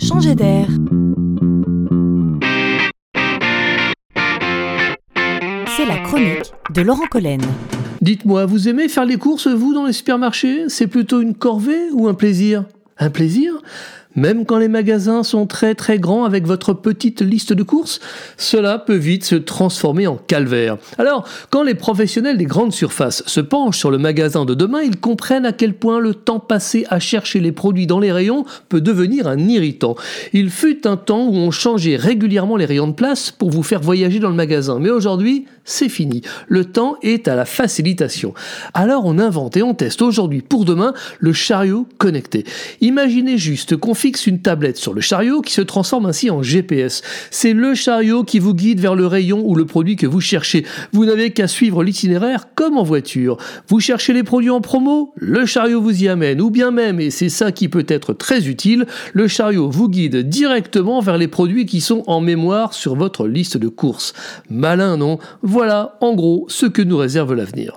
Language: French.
changer d'air. C'est la chronique de Laurent Collen. Dites-moi, vous aimez faire les courses, vous, dans les supermarchés? C'est plutôt une corvée ou un plaisir? Un plaisir? Même quand les magasins sont très très grands avec votre petite liste de courses, cela peut vite se transformer en calvaire. Alors, quand les professionnels des grandes surfaces se penchent sur le magasin de demain, ils comprennent à quel point le temps passé à chercher les produits dans les rayons peut devenir un irritant. Il fut un temps où on changeait régulièrement les rayons de place pour vous faire voyager dans le magasin, mais aujourd'hui, c'est fini. Le temps est à la facilitation. Alors on invente et on teste aujourd'hui pour demain le chariot connecté. Imaginez juste qu'on fixe une tablette sur le chariot qui se transforme ainsi en GPS. C'est le chariot qui vous guide vers le rayon ou le produit que vous cherchez. Vous n'avez qu'à suivre l'itinéraire comme en voiture. Vous cherchez les produits en promo, le chariot vous y amène. Ou bien même, et c'est ça qui peut être très utile, le chariot vous guide directement vers les produits qui sont en mémoire sur votre liste de courses. Malin, non? Voilà en gros ce que nous réserve l'avenir.